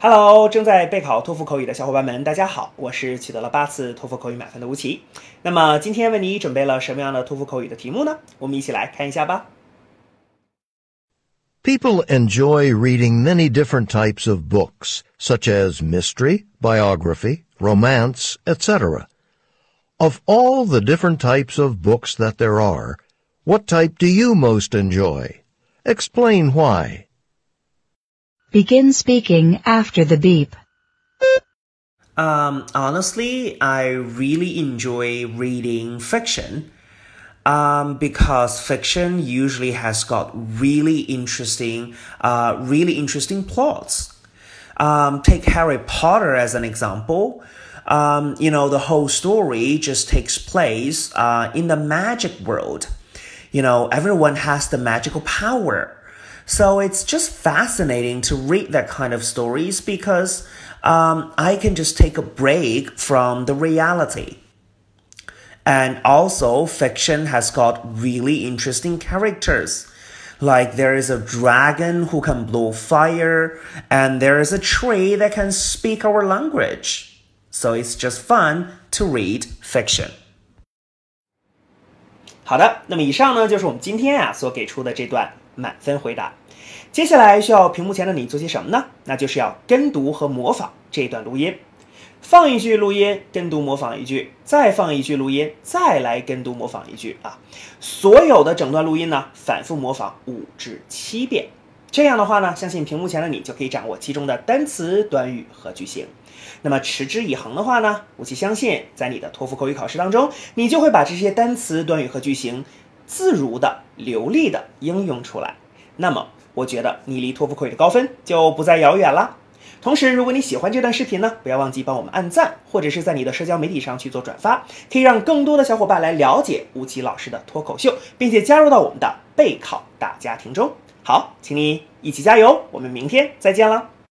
Hello，正在备考托福口语的小伙伴们，大家好，我是取得了八次托福口语满分的吴奇。那么今天为你准备了什么样的托福口语的题目呢？我们一起来看一下吧。People enjoy reading many different types of books, such as mystery, biography, romance, etc. Of all the different types of books that there are, what type do you most enjoy? Explain why. Begin speaking after the beep. Um, honestly, I really enjoy reading fiction. Um, because fiction usually has got really interesting, uh, really interesting plots. Um, take Harry Potter as an example. Um, you know, the whole story just takes place uh, in the magic world. You know, everyone has the magical power. So it's just fascinating to read that kind of stories because um, I can just take a break from the reality. And also, fiction has got really interesting characters. Like there is a dragon who can blow fire, and there is a tree that can speak our language. So it's just fun to read fiction. 好的，那么以上呢就是我们今天啊所给出的这段满分回答。 接下来需要屏幕前的你做些什么呢？那就是要跟读和模仿这段录音。放一句录音，跟读模仿一句，再放一句录音，再来跟读模仿一句啊！所有的整段录音呢，反复模仿五至七遍。这样的话呢，相信屏幕前的你就可以掌握其中的单词、短语和句型。那么持之以恒的话呢，我相信在你的托福口语考试当中，你就会把这些单词、短语和句型自如的、流利的应用出来。那么，我觉得你离托福口语的高分就不再遥远了。同时，如果你喜欢这段视频呢，不要忘记帮我们按赞，或者是在你的社交媒体上去做转发，可以让更多的小伙伴来了解吴奇老师的脱口秀，并且加入到我们的备考大家庭中。好，请你一起加油，我们明天再见了。